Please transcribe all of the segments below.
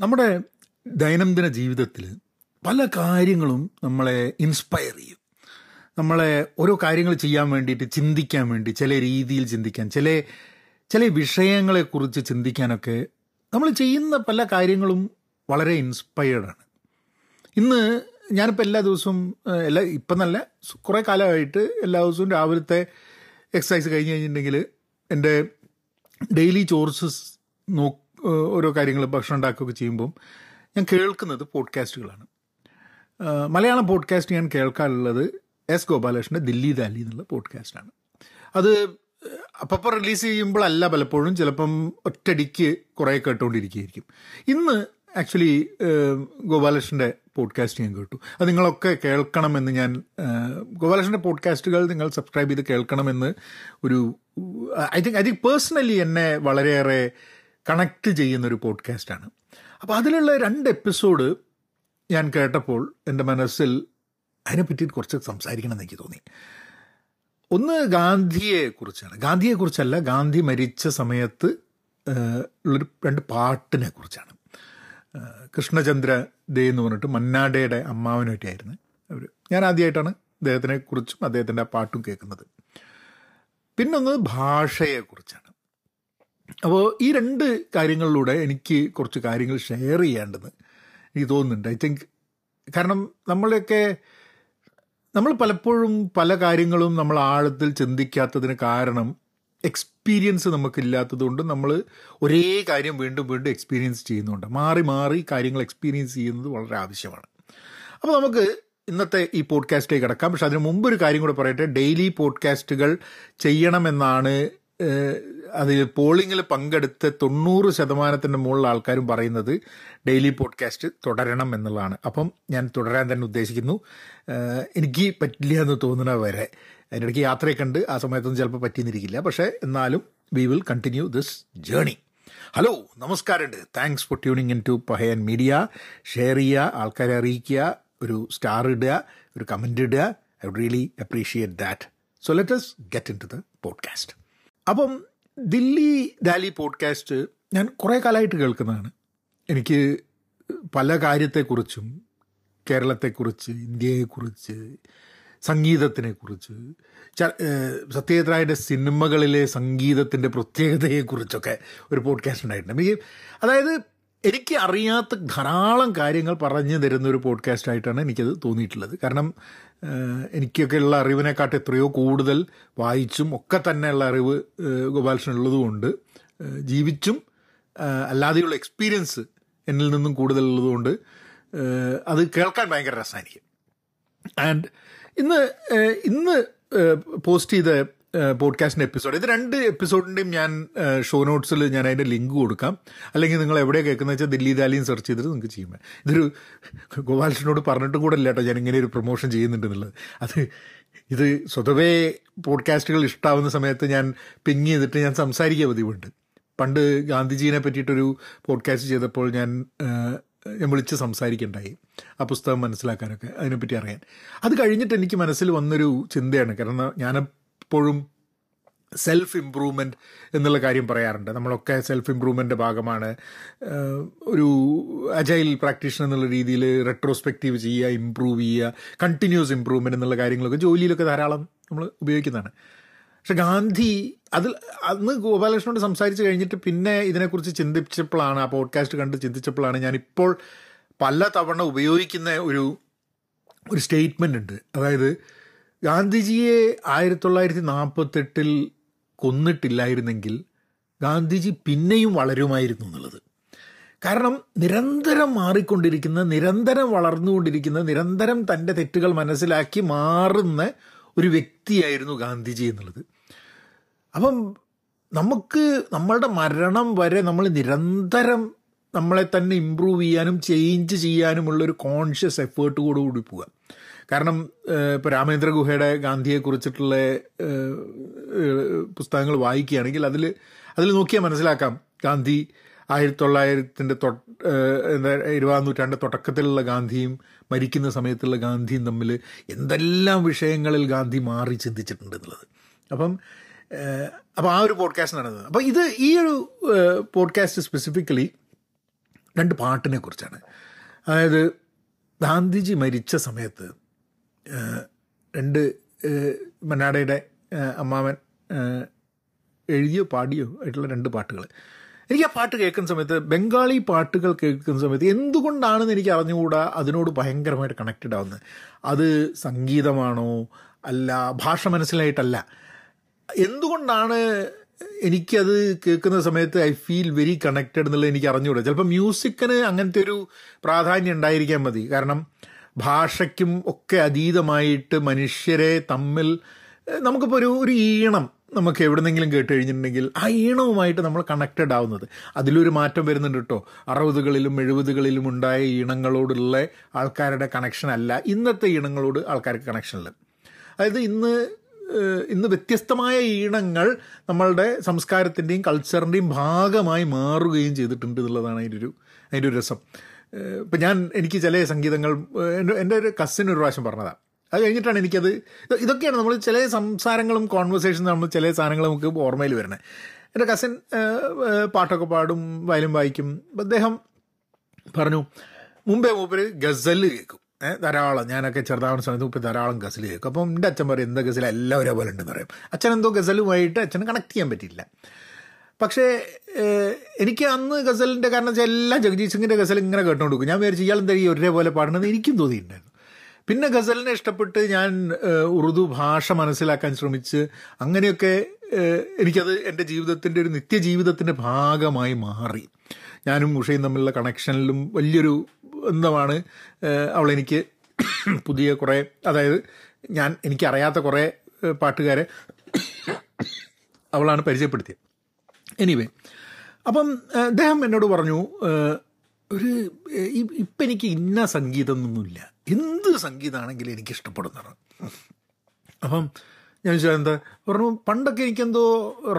നമ്മുടെ ദൈനംദിന ജീവിതത്തിൽ പല കാര്യങ്ങളും നമ്മളെ ഇൻസ്പയർ ചെയ്യും. നമ്മളെ ഓരോ കാര്യങ്ങൾ ചെയ്യാൻ വേണ്ടിയിട്ട് ചിന്തിക്കാൻ വേണ്ടി ചില രീതിയിൽ ചിന്തിക്കാൻ ചില ചില വിഷയങ്ങളെക്കുറിച്ച് ചിന്തിക്കാനൊക്കെ നമ്മൾ ചെയ്യുന്ന പല കാര്യങ്ങളും വളരെ ഇൻസ്പയർഡാണ് ഇന്ന് ഞാനിപ്പോൾ എല്ലാ ദിവസവും എല്ലാ ഇപ്പം നല്ല കുറേ കാലമായിട്ട് എല്ലാ ദിവസവും രാവിലത്തെ എക്സസൈസ് കഴിഞ്ഞ് കഴിഞ്ഞിട്ടുണ്ടെങ്കിൽ എന്റെ ഡെയിലി ചോർസസ് നോ ഏഹ്, ഓരോ കാര്യങ്ങൾ ഭക്ഷണം ഉണ്ടാക്കുകയൊക്കെ ചെയ്യുമ്പം ഞാൻ കേൾക്കുന്നത് പോഡ്കാസ്റ്റുകളാണ്. മലയാളം പോഡ്കാസ്റ്റ് ഞാൻ കേൾക്കാറുള്ളത് എസ് ഗോപാലകൃഷ്ണന്റെ ദില്ലി ദാലി എന്നുള്ള പോഡ്കാസ്റ്റാണ്. അത് അപ്പം റിലീസ് ചെയ്യുമ്പോഴല്ല പലപ്പോഴും ചിലപ്പം ഒറ്റടിക്ക് കുറേ കേട്ടുകൊണ്ടിരിക്കുകയായിരിക്കും ഇന്ന് ആക്ച്വലി ഗോപാലകൃഷ്ണന്റെ പോഡ്കാസ്റ്റ് ഞാൻ കേട്ടു. അത് നിങ്ങളൊക്കെ കേൾക്കണമെന്ന് ഞാൻ ഗോപാലകൃഷ്ണന്റെ പോഡ്കാസ്റ്റുകൾ നിങ്ങൾ സബ്സ്ക്രൈബ് ചെയ്ത് കേൾക്കണമെന്ന് ഒരു I think I think personally എന്നെ വളരെയേറെ കണക്ട് ചെയ്യുന്നൊരു പോഡ്കാസ്റ്റാണ്. അപ്പോൾ അതിലുള്ള രണ്ട് എപ്പിസോഡ് ഞാൻ കേട്ടപ്പോൾ എന്റെ മനസ്സിൽ അതിനെപ്പറ്റി കുറച്ച് സംസാരിക്കണം എനിക്ക് തോന്നി. ഒന്ന് ഗാന്ധിയെക്കുറിച്ചാണ് ഗാന്ധിയെക്കുറിച്ചല്ല ഗാന്ധിയെ കുറിച്ചല്ല ഗാന്ധി മരിച്ച സമയത്ത് ഉള്ളൊരു രണ്ട് പാട്ടിനെ കുറിച്ചാണ്. കൃഷ്ണചന്ദ്ര ദേ എന്ന് പറഞ്ഞിട്ട് മന്നാഡയുടെ അമ്മാവനായിട്ടായിരുന്നു അവർ ഞാൻ ആദ്യമായിട്ടാണ് അദ്ദേഹത്തിനെ കുറിച്ചും അദ്ദേഹത്തിന്റെ ആ പാട്ടും കേൾക്കുന്നത്. പിന്നൊന്ന് ഭാഷയെക്കുറിച്ചാണ് അപ്പോൾ ഈ രണ്ട് കാര്യങ്ങളിലൂടെ എനിക്ക് കുറച്ച് കാര്യങ്ങൾ ഷെയർ ചെയ്യേണ്ടത് എനിക്ക് തോന്നുന്നുണ്ട്. ഐ തിങ്ക് കാരണം നമ്മളെയൊക്കെ നമ്മൾ പലപ്പോഴും പല കാര്യങ്ങളും നമ്മൾ ആഴത്തിൽ ചിന്തിക്കാത്തതിന് കാരണം എക്സ്പീരിയൻസ് നമുക്കില്ലാത്തത് കൊണ്ട് നമ്മൾ ഒരേ കാര്യം വീണ്ടും വീണ്ടും എക്സ്പീരിയൻസ് ചെയ്യുന്നുണ്ട്. മാറി മാറി കാര്യങ്ങൾ എക്സ്പീരിയൻസ് ചെയ്യുന്നത് വളരെ ആവശ്യമാണ്. അപ്പോൾ നമുക്ക് ഇന്നത്തെ ഈ പോഡ്കാസ്റ്റിലേക്ക് കിടക്കാം. പക്ഷെ അതിന് മുമ്പ് ഒരു കാര്യം കൂടെ പറയട്ടെ. ഡെയിലി പോഡ്കാസ്റ്റുകൾ ചെയ്യണമെന്നാണ് അതിൽ പോളിങ്ങിൽ പങ്കെടുത്ത് തൊണ്ണൂറ് ശതമാനത്തിന്റെ മുകളിൽ ആൾക്കാരും പറയുന്നത് ഡെയിലി പോഡ്കാസ്റ്റ് തുടരണം എന്നുള്ളതാണ്. അപ്പം ഞാൻ തുടരാൻ തന്നെ ഉദ്ദേശിക്കുന്നു. എനിക്ക് പറ്റില്ല എന്ന് തോന്നുന്ന വരെ അതിനിടയ്ക്ക് യാത്രയൊക്കെ ഉണ്ട്. ആ സമയത്തൊന്നും ചിലപ്പോൾ പറ്റിയെന്നിരിക്കില്ല. പക്ഷേ എന്നാലും we will continue this journey hello നമസ്കാരമുണ്ട്. Thanks for tuning in to Pahayan media share ചെയ്യുക ആൾക്കാരെ അറിയിക്കുക ഒരു സ്റ്റാർ ഇടുക ഒരു കമന്റ് ഇടുക. I really appreciate that so let get into the podcast അപ്പം ദില്ലി ഡാലി പോഡ്കാസ്റ്റ് ഞാൻ കുറേ കാലമായിട്ട് കേൾക്കുന്നതാണ്. എനിക്ക് പല കാര്യത്തെക്കുറിച്ചും കേരളത്തെക്കുറിച്ച് ഇന്ത്യയെക്കുറിച്ച് സംഗീതത്തിനെക്കുറിച്ച് ഏഹ് സിനിമകളിലെ സംഗീതത്തിന്റെ പ്രത്യേകതയെക്കുറിച്ചൊക്കെ ഒരു പോഡ്കാസ്റ്റ് ഉണ്ടായിട്ടുണ്ട്. അതായത് എനിക്ക് അറിയാത്ത ധാരാളം കാര്യങ്ങൾ പറഞ്ഞു തരുന്ന ഒരു പോഡ്കാസ്റ്റ് ആയിട്ടാണ് എനിക്കത് തോന്നിയിട്ടുള്ളത്. കാരണം എനിക്കൊക്കെ ഉള്ള അറിവിനെക്കാട്ട് എത്രയോ കൂടുതൽ വായിച്ചും ഒക്കെ തന്നെയുള്ള അറിവ് ഗോപാലകൃഷ്ണനുള്ളതുകൊണ്ട് ജീവിച്ചും അല്ലാതെയുള്ള എക്സ്പീരിയൻസ് എന്നിൽ നിന്നും കൂടുതൽ ഉള്ളതുകൊണ്ട് അത് കേൾക്കാൻ ഭയങ്കര രസമാണ് എനിക്ക് ആൻഡ് ഇന്ന് ഇന്ന് പോസ്റ്റ് ചെയ്ത പോഡ്കാസ്റ്റിന്റെ എപ്പിസോഡ് ഇത് രണ്ട് എപ്പിസോഡിന്റെയും ഞാൻ ഷോ നോട്ട്സിൽ ഞാൻ അതിന്റെ ലിങ്ക് കൊടുക്കാം. അല്ലെങ്കിൽ നിങ്ങൾ എവിടെ കേൾക്കുന്നത് വെച്ചാൽ ദില്ലി ദാലിയും സെർച്ച് ചെയ്തിട്ട് നിങ്ങൾക്ക് ചെയ്യാം ഇതൊരു ഗോപാലകൃഷ്ണനോട് പറഞ്ഞിട്ട് കൂടെ കേട്ടോ. ഞാൻ ഇങ്ങനെ ഒരു പ്രൊമോഷൻ ചെയ്യുന്നുണ്ട് എന്നുള്ളത് അത് ഇത് സ്വതവേ പോഡ്കാസ്റ്റുകൾ ഇഷ്ടാവുന്ന സമയത്ത് ഞാൻ പിങ് ചെയ്തിട്ട് ഞാൻ സംസാരിക്കുക പതിവുണ്ട്. പണ്ട് ഗാന്ധിജീനെ പറ്റിയിട്ടൊരു പോഡ്കാസ്റ്റ് ചെയ്തപ്പോൾ ഞാൻ ഞാൻ വിളിച്ച് സംസാരിക്കണ്ടായി. ആ പുസ്തകം മനസ്സിലാക്കാനൊക്കെ അതിനെപ്പറ്റി അറിയാൻ. അത് കഴിഞ്ഞിട്ട് എനിക്ക് മനസ്സിൽ വന്നൊരു ചിന്തയാണ്. കാരണം ഞാനെപ്പോഴും സെൽഫ് ഇമ്പ്രൂവ്മെന്റ് എന്നുള്ള കാര്യം പറയാറുണ്ട്. നമ്മളൊക്കെ സെൽഫ് ഇമ്പ്രൂവ്മെന്റ് ഭാഗമാണ്. ഒരു അജൈൽ പ്രാക്ടീഷൻ എന്നുള്ള രീതിയിൽ റെട്രോസ്പെക്റ്റീവ് ചെയ്യുക ഇമ്പ്രൂവ് ചെയ്യുക കണ്ടിന്യൂസ് ഇമ്പ്രൂവ്മെന്റ് എന്നുള്ള കാര്യങ്ങളൊക്കെ ജോലിയിലൊക്കെ ധാരാളം നമ്മൾ ഉപയോഗിക്കുന്നതാണ്. പക്ഷെ ഗാന്ധി അതിൽ അന്ന് ഗോപാലകൃഷ്ണനോട് സംസാരിച്ച് കഴിഞ്ഞിട്ട് പിന്നെ ഇതിനെക്കുറിച്ച് ചിന്തിച്ചപ്പോഴാണ് ആ പോഡ്കാസ്റ്റ് കണ്ട് ചിന്തിച്ചപ്പോഴാണ് ഞാനിപ്പോൾ പല തവണ ഉപയോഗിക്കുന്ന ഒരു ഒരു സ്റ്റേറ്റ്മെന്റ് ഉണ്ട്. അതായത് ഗാന്ധിജിയെ ആയിരത്തി തൊള്ളായിരത്തി നാൽപ്പത്തെട്ടിൽ കൊന്നിട്ടില്ലായിരുന്നെങ്കിൽ ഗാന്ധിജി പിന്നെയും വളരുമായിരുന്നു എന്നുള്ളത്. കാരണം നിരന്തരം മാറിക്കൊണ്ടിരിക്കുന്ന നിരന്തരം വളർന്നുകൊണ്ടിരിക്കുന്ന നിരന്തരം തന്റെ തെറ്റുകൾ മനസ്സിലാക്കി മാറുന്ന ഒരു വ്യക്തിയായിരുന്നു ഗാന്ധിജി എന്നുള്ളത്. അപ്പം നമുക്ക് നമ്മളുടെ മരണം വരെ നമ്മൾ നിരന്തരം നമ്മളെ തന്നെ ഇമ്പ്രൂവ് ചെയ്യാനും ചേഞ്ച് ചെയ്യാനുമുള്ള ഒരു കോൺഷ്യസ് എഫേർട്ട് കൂടെ കൂടി പോവുക കാരണം ഇപ്പോൾ രാമേന്ദ്ര ഗുഹയുടെ ഗാന്ധിയെക്കുറിച്ചിട്ടുള്ള ഏഹ്, ഏഹ്, പുസ്തകങ്ങൾ വായിക്കുകയാണെങ്കിൽ അതിൽ അതിൽ നോക്കിയാൽ മനസ്സിലാക്കാം. ഗാന്ധി ആയിരത്തി തൊള്ളായിരത്തിന്റെ തൊട്ട് ഇരുപതാം നൂറ്റാണ്ട് തുടക്കത്തിലുള്ള ഗാന്ധിയും മരിക്കുന്ന സമയത്തുള്ള ഗാന്ധിയും തമ്മിൽ എന്തെല്ലാം വിഷയങ്ങളിൽ ഗാന്ധി മാറി ചിന്തിച്ചിട്ടുണ്ട് എന്നുള്ളത്. അപ്പം അപ്പോൾ ആ ഒരു പോഡ്കാസ്റ്റ് നടന്നത്. അപ്പോൾ ഇത് ഈ ഒരു പോഡ്കാസ്റ്റ് സ്പെസിഫിക്കലി രണ്ട് പാട്ടിനെ കുറിച്ചാണ്. അതായത് ഗാന്ധിജി മരിച്ച സമയത്ത് രണ്ട് മന്നാടയുടെ അമ്മാവൻ എഴുതിയോ പാടിയോ ആയിട്ടുള്ള രണ്ട് പാട്ടുകൾ. എനിക്ക് ആ പാട്ട് കേൾക്കുന്ന സമയത്ത് ബംഗാളി പാട്ടുകൾ കേൾക്കുന്ന സമയത്ത് എന്തുകൊണ്ടാണെന്ന് എനിക്ക് അറിഞ്ഞുകൂടാ? അതിനോട് ഭയങ്കരമായിട്ട് കണക്റ്റഡ് ആവുന്നത്. അത് സംഗീതമാണോ? അല്ല ഭാഷ മനസ്സിലായിട്ടല്ല. എന്തുകൊണ്ടാണ് എനിക്കത് കേൾക്കുന്ന സമയത്ത് ഐ ഫീൽ വെരി കണക്റ്റഡ് എന്നുള്ളത് എനിക്ക് അറിഞ്ഞുകൂടാ? ചിലപ്പോൾ മ്യൂസിക്കിന് അങ്ങനത്തെ ഒരു പ്രാധാന്യം ഉണ്ടായിരിക്കാൻ മതി. കാരണം ഭാഷയ്ക്കും ഒക്കെ അതീതമായിട്ട് മനുഷ്യരെ തമ്മിൽ നമുക്കിപ്പോൾ ഒരു ഒരു ഈണം നമുക്ക് എവിടെന്നെങ്കിലും കേട്ട് കഴിഞ്ഞിട്ടുണ്ടെങ്കിൽ ആ ഈണവുമായിട്ട് നമ്മൾ കണക്റ്റഡ് ആവുന്നത്. അതിലൊരു മാറ്റം വരുന്നുണ്ട് കേട്ടോ അറുപതുകളിലും എഴുപതുകളിലും ഉണ്ടായ ഈണങ്ങളോടുള്ള ആൾക്കാരുടെ കണക്ഷൻ അല്ല. ഇന്നത്തെ ഈണങ്ങളോട് ആൾക്കാർക്ക് കണക്ഷനില്ല അതായത് ഇന്ന് ഇന്ന് വ്യത്യസ്തമായ ഈണങ്ങൾ നമ്മളുടെ സംസ്കാരത്തിന്റെയും കൾച്ചറിന്റെയും ഭാഗമായി മാറുകയും ചെയ്തിട്ടുണ്ട് എന്നുള്ളതാണ് അതിന്റെ ഒരു അതിന്റെ ഒരു രസം. ഇപ്പം ഞാൻ എനിക്ക് ചില സംഗീതങ്ങൾ എന്റെ ഒരു കസിൻ ഒരു പ്രാവശ്യം പറഞ്ഞതാണ് അത് കഴിഞ്ഞിട്ടാണ് എനിക്കത് ഇതൊക്കെയാണ് നമ്മൾ ചില സംസാരങ്ങളും കോൺവെർസേഷൻ നമ്മൾ ചില സാധനങ്ങൾ നമുക്ക് ഓർമ്മയിൽ വരണേ എന്റെ കസിൻ പാട്ടൊക്കെ പാടും വയലും വായിക്കും. അദ്ദേഹം പറഞ്ഞു മുമ്പേ മൂപ്പര് ഗസൽ കേൾക്കും. ധാരാളം. ഞാനൊക്കെ ചെറുതാവുന്ന സമയത്ത് ഇപ്പം ധാരാളം ഗസൽ കേൾക്കും. അപ്പം എന്റെ അച്ഛൻ പറയും എന്താ ഗസൽ? എല്ലാം ഒരേപോലെ ഉണ്ടെന്ന് പറയും. അച്ഛൻ എന്തോ ഗസലുമായിട്ട് അച്ഛന് കണക്ട് ചെയ്യാൻ പറ്റിയില്ല. പക്ഷേ എനിക്ക് അന്ന് ഗസലിന്റെ കാരണം വെച്ചാൽ എല്ലാം ജഗജീത് സിംഗിന്റെ ഗസൽ ഇങ്ങനെ കേട്ടുകൊണ്ടിരിക്കും ഞാൻ വിചാരിച്ചു ഇയാൾ എന്താ ഈ ഒരേപോലെ പാടണമെന്ന് എനിക്കും തോന്നിയിട്ടുണ്ടായിരുന്നു. പിന്നെ ഗസലിനെ ഇഷ്ടപ്പെട്ട് ഞാൻ ഉറുദു ഭാഷ മനസ്സിലാക്കാൻ ശ്രമിച്ച് അങ്ങനെയൊക്കെ എനിക്കത് എന്റെ ജീവിതത്തിന്റെ ഒരു നിത്യജീവിതത്തിന്റെ ഭാഗമായി മാറി. ഞാനും ഉഷയും തമ്മിലുള്ള കണക്ഷനിലും വലിയൊരു ബന്ധമാണ് അവളെനിക്ക് പുതിയ കുറേ അതായത് ഞാൻ എനിക്കറിയാത്ത കുറേ പാട്ടുകാരെ അവളാണ് പരിചയപ്പെടുത്തിയത്. എനിവേ അപ്പം അദ്ദേഹം എന്നോട് പറഞ്ഞു ഒരു ഇപ്പം എനിക്ക് ഇന്ന സംഗീതം ഒന്നുമില്ല എന്ത് സംഗീതമാണെങ്കിലും എനിക്ക് ഇഷ്ടപ്പെടുന്നതാണ്. അപ്പം ഞാൻ ചോദിച്ചാൽ എന്താ? പറഞ്ഞു പണ്ടൊക്കെ എനിക്കെന്തോ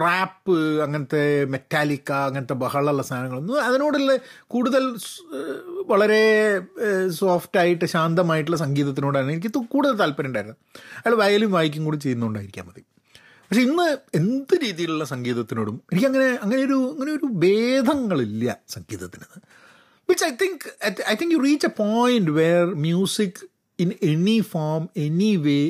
റാപ്പ് അങ്ങനത്തെ മെറ്റാലിക്ക അങ്ങനത്തെ ബഹളമുള്ള സാധനങ്ങളൊന്നും അതിനോടുള്ള കൂടുതൽ വളരെ സോഫ്റ്റായിട്ട് ശാന്തമായിട്ടുള്ള സംഗീതത്തിനോടാണ് എനിക്ക് കൂടുതൽ താല്പര്യം ഉണ്ടായിരുന്നത്. അയാൾ വയലും വായിക്കും കൂടി ചെയ്യുന്നുണ്ടായിരിക്കാൻ മതി. പക്ഷെ ഇന്ന് എന്ത് രീതിയിലുള്ള സംഗീതത്തിനോടും എനിക്ക് അങ്ങനെ ഒരു അങ്ങനെ ഒരു ഭേദങ്ങളില്ല സംഗീതത്തിന് which I think I think you reach a point where music in any form any way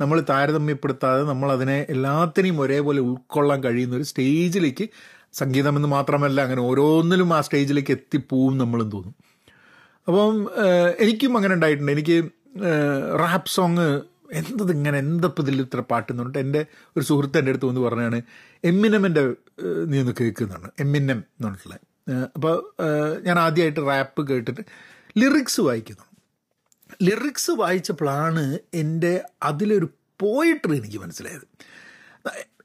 നമ്മൾ താരതമ്യപ്പെടുത്താതെ നമ്മൾ അതിനെ എല്ലാത്തിനെയും ഒരേപോലെ ഉൾക്കൊള്ളാൻ കഴിയുന്ന ഒരു സ്റ്റേജിലേക്ക് സംഗീതം എന്ന് മാത്രമല്ല അങ്ങനെ ഓരോന്നിലും ആ സ്റ്റേജിലേക്ക് എത്തിപ്പോവും നമ്മളും തോന്നും. അപ്പം എനിക്കും അങ്ങനെ ഉണ്ടായിട്ടുണ്ട്. എനിക്ക് റാപ്പ് സോങ് എന്തത് ഇങ്ങനെ എന്തപ്പോൾ ഇതിൽ ഇത്ര പാട്ട് എന്ന് എന്റെ ഒരു സുഹൃത്ത് എന്റെ അടുത്ത് വന്ന് പറഞ്ഞാണ് എമ്മിനമിന്റെ നീ ഒന്ന് കേൾക്കുന്നതാണ് എമ്മിനം എന്ന് പറഞ്ഞിട്ടുള്ള അപ്പോൾ ഞാൻ ആദ്യമായിട്ട് റാപ്പ് കേട്ടിട്ട് ലിറിക്സ് വായിക്കുന്നു. ലിറിക്സ് വായിച്ചപ്പോഴാണ് എന്റെ അതിലൊരു പോയിട്രി എനിക്ക് മനസ്സിലായത്.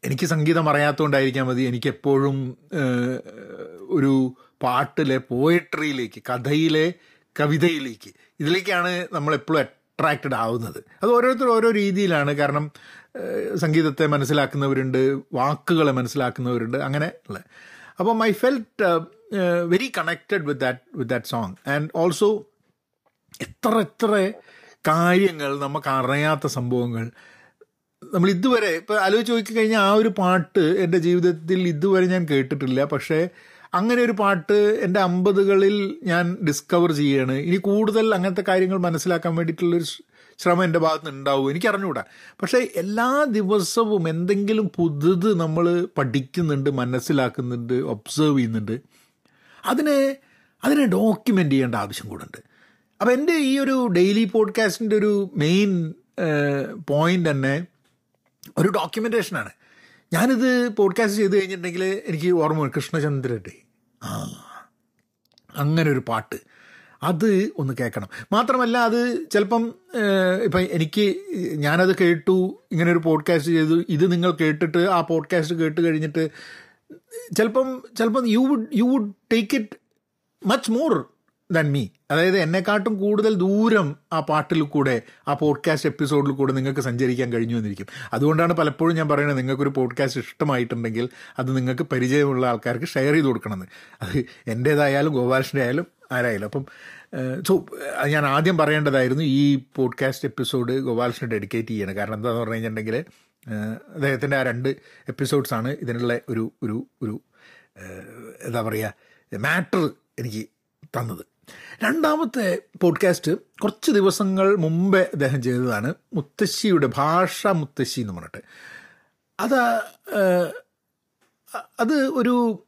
എനിക്ക് സംഗീതം അറിയാത്തതുകൊണ്ടായിരിക്കാം മതി. എനിക്കെപ്പോഴും ഒരു പാട്ടിലെ പോയട്രിയിലേക്ക് കഥയിലെ കവിതയിലേക്ക് ഇതിലേക്കാണ് നമ്മളെപ്പോഴും അട്രാക്റ്റഡ് ആവുന്നത്. അത് ഓരോരുത്തർ ഓരോ രീതിയിലാണ്. കാരണം സംഗീതത്തെ മനസ്സിലാക്കുന്നവരുണ്ട് വാക്കുകളെ മനസ്സിലാക്കുന്നവരുണ്ട് അങ്ങനെ ഉള്ളത് അപ്പം I felt very connected with that with that song. And also എത്ര എത്ര കാര്യങ്ങൾ നമുക്ക് അറിയാത്ത സംഭവങ്ങൾ. നമ്മൾ ഇതുവരെ ഇപ്പോൾ ആലോചിച്ച് നോക്കി ആ ഒരു പാട്ട് എന്റെ ജീവിതത്തിൽ ഇതുവരെ ഞാൻ കേട്ടിട്ടില്ല. പക്ഷേ അങ്ങനെ ഒരു പാട്ട് എന്റെ അമ്പതുകളിൽ ഞാൻ ഡിസ്കവർ ചെയ്യാണ്. ഇനി കൂടുതൽ അങ്ങനത്തെ കാര്യങ്ങൾ മനസ്സിലാക്കാൻ വേണ്ടിയിട്ടുള്ളൊരു ശ്രമം എന്റെ ഭാഗത്ത് ഉണ്ടാവും. എനിക്ക് അറിഞ്ഞുകൂടാ പക്ഷേ എല്ലാ ദിവസവും എന്തെങ്കിലും പുതുത് നമ്മൾ പഠിക്കുന്നുണ്ട് മനസ്സിലാക്കുന്നുണ്ട് ഒബ്സേർവ് ചെയ്യുന്നുണ്ട്. അതിനെ അതിനെ ഡോക്യുമെന്റ് ചെയ്യേണ്ട ആവശ്യം കൂടെ ഉണ്ട് അപ്പോൾ എന്റെ ഈ ഒരു ഡെയിലി പോഡ്കാസ്റ്റിന്റെ ഒരു മെയിൻ പോയിന്റ് തന്നെ ഒരു ഡോക്യുമെന്റേഷനാണ് ഞാനിത് പോഡ്കാസ്റ്റ് ചെയ്ത് കഴിഞ്ഞിട്ടുണ്ടെങ്കിൽ എനിക്ക് ഓർമ്മ വരും. കൃഷ്ണചന്ദ്രന്റെ. ആ അങ്ങനെ ഒരു പാട്ട്. അത് ഒന്ന് കേൾക്കണം. മാത്രമല്ല അത് ചിലപ്പം ഇപ്പം എനിക്ക് ഞാനത് കേട്ടു ഇങ്ങനെ ഒരു പോഡ്കാസ്റ്റ് ചെയ്തു ഇത് നിങ്ങൾ കേട്ടിട്ട് ആ പോഡ്കാസ്റ്റ് കേട്ട് കഴിഞ്ഞിട്ട് ചിലപ്പം ചിലപ്പം you would you would take it much more than me അതായത് എന്നെക്കാട്ടും കൂടുതൽ ദൂരം ആ പാട്ടിൽ കൂടെ ആ പോഡ്കാസ്റ്റ് എപ്പിസോഡിൽ കൂടെ നിങ്ങൾക്ക് സഞ്ചരിക്കാൻ കഴിഞ്ഞു എന്നിരിക്കും. അതുകൊണ്ടാണ് പലപ്പോഴും ഞാൻ പറയുന്നത് നിങ്ങൾക്കൊരു പോഡ്കാസ്റ്റ് ഇഷ്ടമായിട്ടുണ്ടെങ്കിൽ അത് നിങ്ങൾക്ക് പരിചയമുള്ള ആൾക്കാർക്ക് ഷെയർ ചെയ്ത് കൊടുക്കണമെന്ന്. അത് എന്റേതായാലും ഗോപാലന്റെ ആയാലും ആരായാലും. അപ്പം സോ ഞാൻ ആദ്യം പറയേണ്ടതായിരുന്നു ഈ പോഡ്കാസ്റ്റ് എപ്പിസോഡ് ഗോപാലകൃഷ്ണൻ ഡെഡിക്കേറ്റ് ചെയ്യണം. കാരണം എന്താണെന്ന് പറഞ്ഞു കഴിഞ്ഞിട്ടുണ്ടെങ്കിൽ അദ്ദേഹത്തിന്റെ ആ രണ്ട് എപ്പിസോഡ്സാണ് ഇതിനുള്ള ഒരു ഒരു ഒരു എന്താ പറയുക മാറ്റർ എനിക്ക് തന്നത്. രണ്ടാമത്തെ പോഡ്കാസ്റ്റ് കുറച്ച് ദിവസങ്ങൾ മുമ്പേ അദ്ദേഹം ചെയ്തതാണ്. മുത്തശ്ശിയുടെ ഭാഷ മുത്തശ്ശി എന്ന് പറഞ്ഞിട്ട്. അത് അത് ഒരു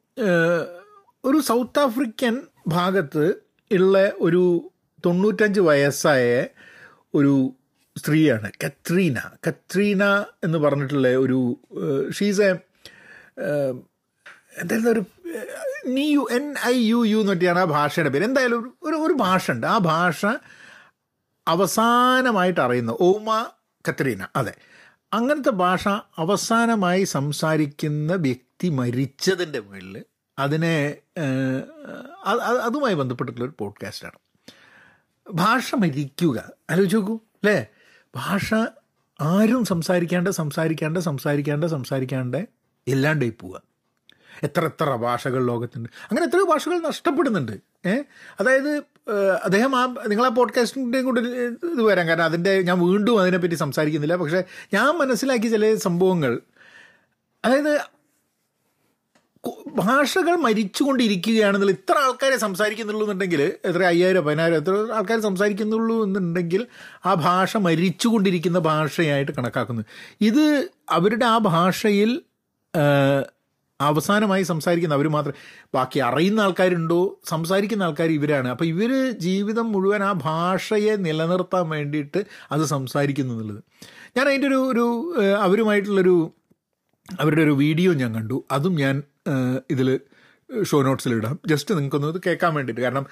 ഒരു സൗത്ത് ആഫ്രിക്കൻ ഭാഗത്ത് ഉള്ള ഒരു തൊണ്ണൂറ്റഞ്ച് വയസ്സായ ഒരു സ്ത്രീയാണ് കത്രീന. കത്രീന എന്ന് പറഞ്ഞിട്ടുള്ള ഒരു ഷീസ് എ എന്തായിരുന്നു ഒരു നീ യു എൻ ഐ യു യു എന്നൊക്കെയാണ് ആ ഭാഷയുടെ പേര്. എന്തായാലും ഒരു- ഒരു ഭാഷ ഉണ്ട് ആ ഭാഷ അവസാനമായിട്ട് അറിയുന്ന ഓമ കത്രീന അതെ. അങ്ങനത്തെ ഭാഷ അവസാനമായി സംസാരിക്കുന്ന വ്യക്തി മരിച്ചതിന്റെ മുകളിൽ അതിനെ അതുമായി ബന്ധപ്പെട്ടിട്ടുള്ള ഒരു പോഡ്കാസ്റ്റാണ്. ഭാഷ മരിക്കുക. ആലോചിച്ച് നോക്കൂ അല്ലേ? ഭാഷ ആരും സംസാരിക്കാണ്ട് സംസാരിക്കാണ്ട് സംസാരിക്കാണ്ട് സംസാരിക്കാണ്ട് ഇല്ലാണ്ടായി പോവുക. എത്ര എത്ര ഭാഷകൾ ലോകത്തുണ്ട്. അങ്ങനെ എത്രയോ ഭാഷകൾ നഷ്ടപ്പെടുന്നുണ്ട്. ഏഹ് അതായത് അദ്ദേഹം ആ നിങ്ങൾ ആ പോഡ്കാസ്റ്റിന്റെയും കൂടെ ഇത് വരാം. കാരണം അതിന്റെ ഞാൻ വീണ്ടും അതിനെപ്പറ്റി സംസാരിക്കുന്നില്ല. പക്ഷേ ഞാൻ മനസ്സിലാക്കി ചില സംഭവങ്ങൾ. അതായത് ഭാഷകൾ മരിച്ചുകൊണ്ടിരിക്കുകയാണെന്നുള്ള ഇത്ര ആൾക്കാരെ സംസാരിക്കുന്നുള്ളൂ എന്നുണ്ടെങ്കിൽ എത്ര അയ്യായിരം പതിനായിരം എത്ര ആൾക്കാർ സംസാരിക്കുന്നുള്ളൂ എന്നുണ്ടെങ്കിൽ ആ ഭാഷ മരിച്ചുകൊണ്ടിരിക്കുന്ന ഭാഷയായിട്ട് കണക്കാക്കുന്നു. ഇത് അവരുടെ ആ ഭാഷയിൽ അവസാനമായി സംസാരിക്കുന്ന അവർ മാത്രം ബാക്കി അറിയുന്ന ആൾക്കാരുണ്ടോ സംസാരിക്കുന്ന ആൾക്കാർ ഇവരാണ്. അപ്പോൾ ഇവർ ജീവിതം മുഴുവൻ ആ ഭാഷയെ നിലനിർത്താൻ വേണ്ടിയിട്ട് അത് സംസാരിക്കുന്നു എന്നുള്ളത്. ഞാൻ അതിന്റെ ഒരു ഒരു അവരുമായിട്ടുള്ളൊരു അവരുടെ ഒരു വീഡിയോ ഞാൻ കണ്ടു. അതും ഞാൻ ഇതിൽ ഷോ നോട്ട്സിൽ ഇടാം. ജസ്റ്റ് നിങ്ങൾക്കൊന്ന് ഇത് കേൾക്കാൻ വേണ്ടിയിട്ട്. കാരണം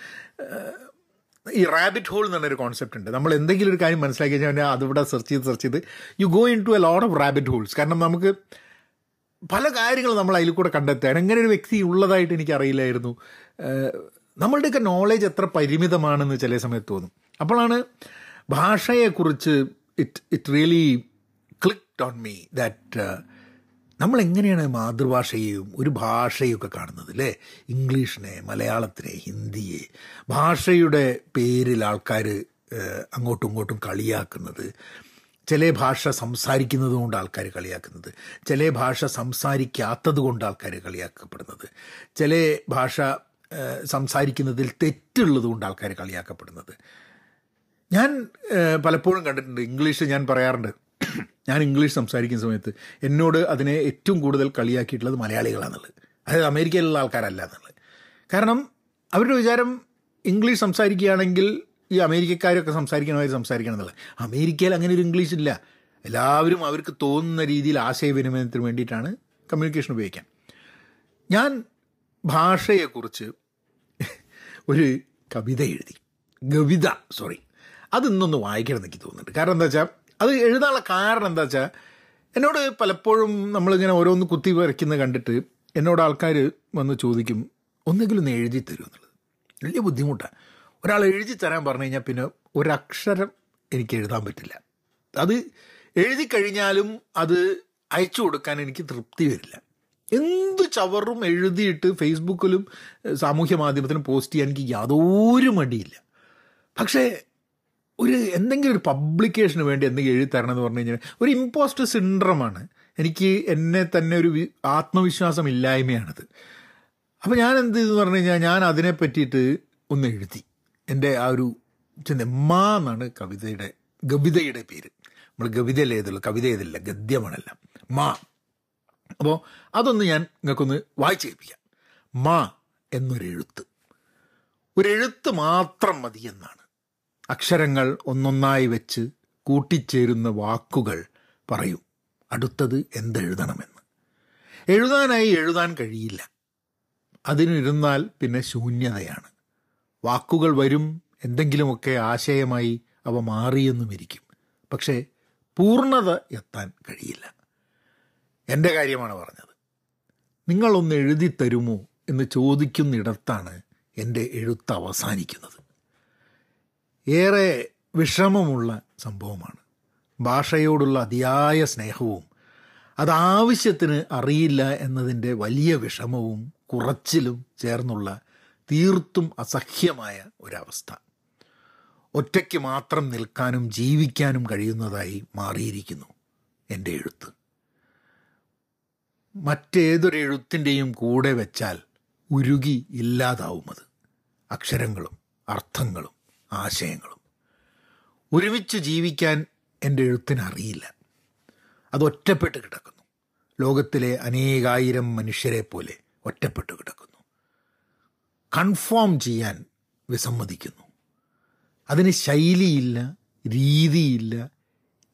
ഈ റാബിറ്റ് ഹോൾ എന്ന് പറഞ്ഞൊരു കോൺസെപ്റ്റ് ഉണ്ട്. നമ്മൾ എന്തെങ്കിലും ഒരു കാര്യം മനസ്സിലാക്കി കഴിഞ്ഞാൽ അതിവിടെ സെർച്ച് ചെയ്ത് സെർച്ച് ചെയ്ത് you go into a lot of rabbit holes കാരണം നമുക്ക് പല കാര്യങ്ങളും നമ്മൾ അതിൽ കൂടെ കണ്ടെത്തുകയാണ്. എങ്ങനെ ഒരു വ്യക്തി ഉള്ളതായിട്ട് എനിക്ക് അറിയില്ലായിരുന്നു ഏഹ്, നമ്മളുടെയൊക്കെ നോളേജ് എത്ര പരിമിതമാണെന്ന് ചില സമയത്ത് തോന്നും. അപ്പോഴാണ് ഭാഷയെക്കുറിച്ച് it it really clicked on me that നമ്മൾ എങ്ങനെയാണ് മാതൃഭാഷയെയും ഒരു ഭാഷയൊക്കെ കാണുന്നത് അല്ലേ ഇംഗ്ലീഷിനെ മലയാളത്തിനെ ഹിന്ദിയെ. ഭാഷയുടെ പേരിൽ ആൾക്കാർ അങ്ങോട്ടും ഇങ്ങോട്ടും കളിയാക്കുന്നത്. ചില ഭാഷ സംസാരിക്കുന്നത് കൊണ്ട് ആൾക്കാർ കളിയാക്കുന്നത് ചില ഭാഷ സംസാരിക്കാത്തത് കൊണ്ട് ആൾക്കാർ കളിയാക്കപ്പെടുന്നത് ചില ഭാഷ സംസാരിക്കുന്നതിൽ തെറ്റുള്ളത് കൊണ്ട് ആൾക്കാർ കളിയാക്കപ്പെടുന്നത്. ഞാൻ പലപ്പോഴും കണ്ടിട്ടുണ്ട് ഇംഗ്ലീഷ് ഞാൻ പറയാറുണ്ട്. ഞാൻ ഇംഗ്ലീഷ് സംസാരിക്കുന്ന സമയത്ത് എന്നോട് അതിനെ ഏറ്റവും കൂടുതൽ കളിയാക്കിയിട്ടുള്ളത് മലയാളികളാണെന്നുള്ളത് അതായത് അമേരിക്കയിലുള്ള ആൾക്കാരല്ല എന്നുള്ളത്. കാരണം അവരുടെ വിചാരം ഇംഗ്ലീഷ് സംസാരിക്കുകയാണെങ്കിൽ ഈ അമേരിക്കക്കാരൊക്കെ സംസാരിക്കണമാതിരി സംസാരിക്കണം എന്നുള്ളത് അമേരിക്കയിൽ അങ്ങനെ ഒരു ഇംഗ്ലീഷ് ഇല്ല. എല്ലാവരും അവർക്ക് തോന്നുന്ന രീതിയിൽ ആശയവിനിമയത്തിന് വേണ്ടിയിട്ടാണ് കമ്മ്യൂണിക്കേഷൻ ഉപയോഗിക്കാൻ. ഞാൻ ഭാഷയെക്കുറിച്ച് ഒരു കവിത എഴുതി. കവിത സോറി അത് ഇന്നൊന്ന് വായിക്കണം എനിക്ക് തോന്നുന്നുണ്ട്. കാരണം എന്താ വെച്ചാൽ അത് എഴുതാനുള്ള കാരണം എന്താ വെച്ചാൽ എന്നോട് പലപ്പോഴും നമ്മളിങ്ങനെ ഓരോന്ന് കുത്തി വരയ്ക്കുന്നത് കണ്ടിട്ട് എന്നോട് ആൾക്കാർ വന്ന് ചോദിക്കും ഒന്നെങ്കിലും ഒന്ന് എഴുതി തരുമെന്നുള്ളത് വലിയ ബുദ്ധിമുട്ടാണ് ഒരാൾ എഴുതി തരാൻ പറഞ്ഞു കഴിഞ്ഞാൽ പിന്നെ ഒരക്ഷരം എനിക്ക് എഴുതാൻ പറ്റില്ല. അത് എഴുതി കഴിഞ്ഞാലും അത് അയച്ചു കൊടുക്കാൻ എനിക്ക് തൃപ്തി വരില്ല. എന്ത് ചവറും എഴുതിയിട്ട് ഫേസ്ബുക്കിലും സാമൂഹ്യ മാധ്യമത്തിലും പോസ്റ്റ് ചെയ്യാൻ എനിക്ക് യാതൊരു മടിയില്ല. പക്ഷേ ഒരു എന്തെങ്കിലും ഒരു പബ്ലിക്കേഷന് വേണ്ടി എന്തെങ്കിലും എഴുതി തരണം എന്ന് പറഞ്ഞു കഴിഞ്ഞാൽ ഒരു ഇമ്പോസ്റ്റർ സിൻഡ്രമാണ് എനിക്ക് എന്നെ തന്നെ ഒരു ആത്മവിശ്വാസം ഇല്ലായ്മയാണത്. അപ്പോൾ ഞാൻ എന്ത് ചെയ്തെന്ന് പറഞ്ഞു കഴിഞ്ഞാൽ ഞാൻ അതിനെ പറ്റിയിട്ട് ഒന്ന് എഴുതി. എന്റെ ആ ഒരു ചിന്ത മാ എന്നാണ് കവിതയുടെ ഗവിതയുടെ പേര്. നമ്മൾ ഗവിത എഴുതുള്ളൂ. കവിത എഴുതില്ല. ഗദ്യമാണല്ല. മാ. അപ്പോൾ അതൊന്ന് ഞാൻ നിങ്ങൾക്കൊന്ന് വായിച്ചു കേൾപ്പിക്കാം. മാ എന്നൊരു എഴുത്ത് ഒരു എഴുത്ത് മാത്രം മതി എന്നാണ്. അക്ഷരങ്ങൾ ഒന്നൊന്നായി വെച്ച് കൂട്ടിച്ചേരുന്ന വാക്കുകൾ പറയൂ. അടുത്തത് എന്തെഴുതണമെന്ന്. എഴുതാനായി എഴുതാൻ കഴിയില്ല. അതിനിരുന്നാൽ പിന്നെ ശൂന്യതയാണ്. വാക്കുകൾ വരും എന്തെങ്കിലുമൊക്കെ ആശയമായി അവ മാറിയെന്നും ഇരിക്കും പക്ഷേ പൂർണത എത്താൻ കഴിയില്ല. എന്റെ കാര്യമാണ് പറഞ്ഞത്. നിങ്ങളൊന്ന് എഴുതി തരുമോ എന്ന് ചോദിക്കുന്നിടത്താണ് എന്റെ എഴുത്ത് അവസാനിക്കുന്നത്. ഏറെ വിഷമമുള്ള സംഭവമാണ്. ഭാഷയോടുള്ള അതിയായ സ്നേഹവും അതാവശ്യത്തിന് അറിയില്ല എന്നതിന്റെ വലിയ വിഷമവും കുറച്ചിലും ചേർന്നുള്ള തീർത്തും അസഹ്യമായ ഒരവസ്ഥ. ഒറ്റയ്ക്ക് മാത്രം നിൽക്കാനും ജീവിക്കാനും കഴിയുന്നതായി മാറിയിരിക്കുന്നു എന്റെ എഴുത്ത്. മറ്റേതൊരു എഴുത്തിന്റെയും കൂടെ വെച്ചാൽ ഉരുകി ഇല്ലാതാവും അത്. അക്ഷരങ്ങളും അർത്ഥങ്ങളും ആശയങ്ങളും. ഒരുമിച്ച് ജീവിക്കാൻ എന്റെ എഴുത്തിനറിയില്ല അത് ഒറ്റപ്പെട്ട് കിടക്കുന്നു. ലോകത്തിലെ അനേകായിരം മനുഷ്യരെ പോലെ ഒറ്റപ്പെട്ട് കിടക്കുന്നു. കൺഫോം ചെയ്യാൻ വിസമ്മതിക്കുന്നു. അതിന് ശൈലിയില്ല രീതിയില്ല.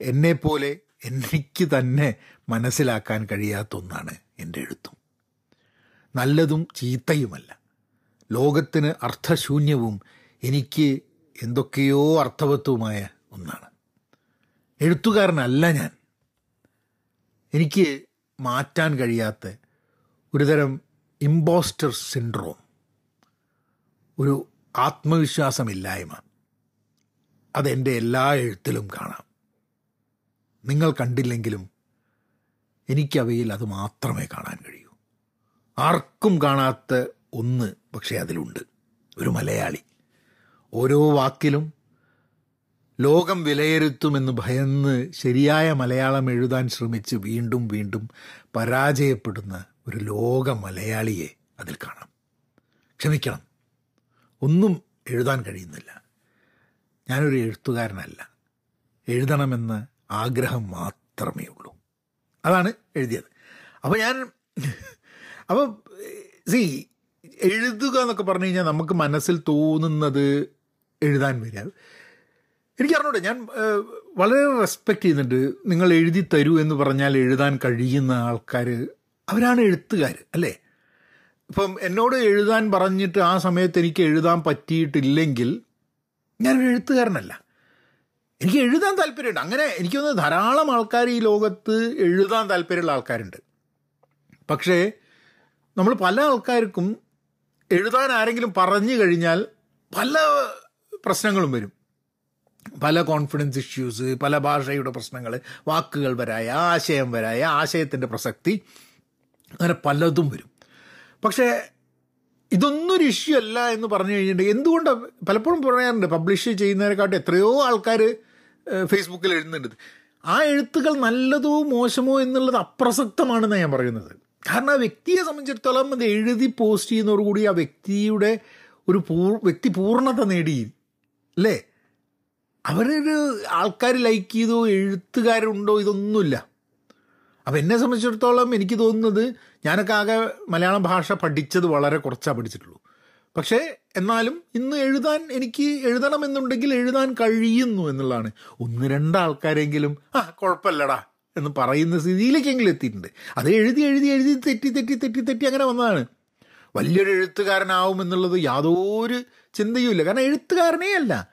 എന്നെപ്പോലെ എനിക്ക് തന്നെ മനസ്സിലാക്കാൻ കഴിയാത്ത ഒന്നാണ് എന്റെ എഴുത്തും. നല്ലതും ചീത്തയുമല്ല. ലോകത്തിന് അർത്ഥശൂന്യവും എനിക്ക് എന്തൊക്കെയോ അർത്ഥവത്വമായ ഒന്നാണ്. എഴുത്തുകാരനല്ല ഞാൻ. എനിക്ക് മാറ്റാൻ കഴിയാത്ത ഒരുതരം ഇമ്പോസ്റ്റർ സിൻഡ്രോം ഒരു ആത്മവിശ്വാസമില്ലായ്മ. അതെന്റെ എല്ലാ എഴുത്തിലും കാണാം. നിങ്ങൾ കണ്ടില്ലെങ്കിലും എനിക്കവയിൽ അത് മാത്രമേ കാണാൻ കഴിയൂ. ആർക്കും കാണാത്ത ഒന്ന് പക്ഷേ അതിലുണ്ട്. ഒരു മലയാളി. ഓരോ വാക്കിലും ലോകം വിലയിരുത്തുമെന്ന് ഭയന്ന് ശരിയായ മലയാളം എഴുതാൻ ശ്രമിച്ച് വീണ്ടും വീണ്ടും പരാജയപ്പെടുന്ന ഒരു ലോക മലയാളിയെ അതിൽ കാണാം. ക്ഷമിക്കണം. ഒന്നും എഴുതാൻ കഴിയുന്നില്ല. ഞാനൊരു എഴുത്തുകാരനല്ല. എഴുതണമെന്ന് ആഗ്രഹം മാത്രമേ ഉള്ളൂ. അതാണ് എഴുതിയത്. അപ്പോൾ ഞാൻ അപ്പോൾ സി എഴുതുക എന്നൊക്കെ പറഞ്ഞു കഴിഞ്ഞാൽ നമുക്ക് മനസ്സിൽ തോന്നുന്നത് എഴുതാൻ വരിക. എനിക്ക് അറിഞ്ഞൂടെ ഞാൻ വളരെ റെസ്പെക്റ്റ് ചെയ്യുന്നുണ്ട്. നിങ്ങൾ എഴുതി തരൂ എന്ന് പറഞ്ഞാൽ എഴുതാൻ കഴിയുന്ന ആൾക്കാർ അവരാണ് എഴുത്തുകാർ അല്ലേ? ഇപ്പം എന്നോട് എഴുതാൻ പറഞ്ഞിട്ട് ആ സമയത്ത് എനിക്ക് എഴുതാൻ പറ്റിയിട്ടില്ലെങ്കിൽ ഞാനൊരു എഴുത്തുകാരനല്ല. എനിക്ക് എഴുതാൻ താല്പര്യമുണ്ട്. അങ്ങനെ എനിക്ക് തോന്നുന്നു ധാരാളം ആൾക്കാർ ഈ ലോകത്ത് എഴുതാൻ താല്പര്യമുള്ള ആൾക്കാരുണ്ട്. പക്ഷേ നമ്മൾ പല ആൾക്കാർക്കും എഴുതാൻ ആരെങ്കിലും പറഞ്ഞു കഴിഞ്ഞാൽ പല പ്രശ്നങ്ങളും വരും. പല കോൺഫിഡൻസ് ഇഷ്യൂസ് പല ഭാഷയുടെ പ്രശ്നങ്ങൾ വാക്കുകൾ വരായ ആശയം വരായ ആശയത്തിന്റെ പ്രസക്തി അങ്ങനെ പലതും വരും. പക്ഷേ ഇതൊന്നും ഒരു ഇഷ്യൂ അല്ല എന്ന് പറഞ്ഞു കഴിഞ്ഞിട്ടുണ്ടെങ്കിൽ എന്തുകൊണ്ടാണ് പലപ്പോഴും പറയാറുണ്ട് പബ്ലിഷ് ചെയ്യുന്നതിനെക്കാട്ടും എത്രയോ ആൾക്കാർ ഫേസ്ബുക്കിൽ എഴുതുന്നുണ്ട്. ആ എഴുത്തുകൾ നല്ലതോ മോശമോ എന്നുള്ളത് അപ്രസക്തമാണെന്നാണ് ഞാൻ പറയുന്നത്. കാരണം ആ വ്യക്തിയെ സംബന്ധിച്ചിടത്തോളം അത് എഴുതി പോസ്റ്റ് ചെയ്യുന്നതോടുകൂടി ആ വ്യക്തിയുടെ ഒരു പൂർ വ്യക്തി പൂർണത നേടി. അല്ലേ? അവരൊരു ആൾക്കാർ ലൈക്ക് ചെയ്തോ എഴുത്തുകാരുണ്ടോ ഇതൊന്നുമില്ല. അപ്പം എന്നെ സംബന്ധിച്ചിടത്തോളം എനിക്ക് തോന്നുന്നത് ഞാനൊക്കെ ആകെ മലയാളം ഭാഷ പഠിച്ചത് വളരെ കുറച്ചാണ് പഠിച്ചിട്ടുള്ളൂ. പക്ഷേ എന്നാലും ഇന്ന് എഴുതാൻ എനിക്ക് എഴുതണമെന്നുണ്ടെങ്കിൽ എഴുതാൻ കഴിയുന്നു എന്നുള്ളതാണ്. ഒന്ന് രണ്ട് ആൾക്കാരെങ്കിലും ആ കുഴപ്പമില്ലടാ എന്ന് പറയുന്ന സ്ഥിതിയിലേക്കെങ്കിലും എത്തിയിട്ടുണ്ട്. അത് എഴുതി എഴുതി എഴുതി തെറ്റി തെറ്റി തെറ്റി തെറ്റി അങ്ങനെ വന്നതാണ്. വലിയൊരു എഴുത്തുകാരനാവും എന്നുള്ളത് യാതൊരു ചിന്തയുമില്ല. കാരണം എഴുത്തുകാരനേ അല്ല.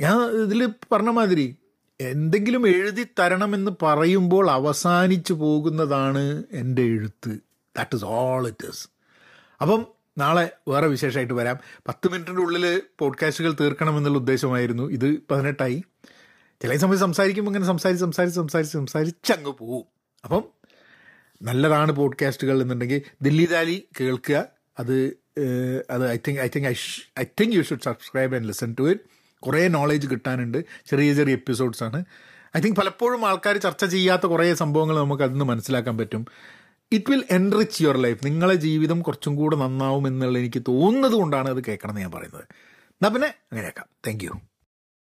ഞാൻ ഇതിൽ പറഞ്ഞ മാതിരി എന്തെങ്കിലും എഴുതി തരണമെന്ന് പറയുമ്പോൾ അവസാനിച്ചു പോകുന്നതാണ് എന്റെ എഴുത്ത്. That is all it is അപ്പം നാളെ വേറെ വിശേഷമായിട്ട് വരാം. പത്ത് മിനിറ്റിന്റെ ഉള്ളിൽ പോഡ്കാസ്റ്റുകൾ തീർക്കണമെന്നുള്ള ഉദ്ദേശമായിരുന്നു. ഇത് പതിനെട്ടായി. ചില സമയത്ത് സംസാരിക്കുമ്പോൾ ഇങ്ങനെ സംസാരിച്ച് സംസാരിച്ച് സംസാരിച്ച് സംസാരിച്ച് അങ്ങ് പോവും. അപ്പം നല്ലതാണ് പോഡ്കാസ്റ്റുകൾ എന്നുണ്ടെങ്കിൽ ദില്ലി ദാലി കേൾക്കുക. അത് അത് I think I think I I think you should subscribe and listen to it. കുറേ നോളേജ് കിട്ടാനുണ്ട്. ചെറിയ ചെറിയ എപ്പിസോഡ്സാണ് ഐ തിങ്ക് പലപ്പോഴും ആൾക്കാർ ചർച്ച ചെയ്യാത്ത കുറേ സംഭവങ്ങൾ നമുക്ക് അതിൽ മനസ്സിലാക്കാൻ പറ്റും. It will enrich your life നിങ്ങളെ ജീവിതം കുറച്ചും കൂടെ നന്നാവും എന്നുള്ള എനിക്ക് തോന്നുന്നത് കൊണ്ടാണ് അത് കേൾക്കണമെന്ന് ഞാൻ പറയുന്നത്. എന്നാൽ പിന്നെ അങ്ങനെയാക്കാം താങ്ക്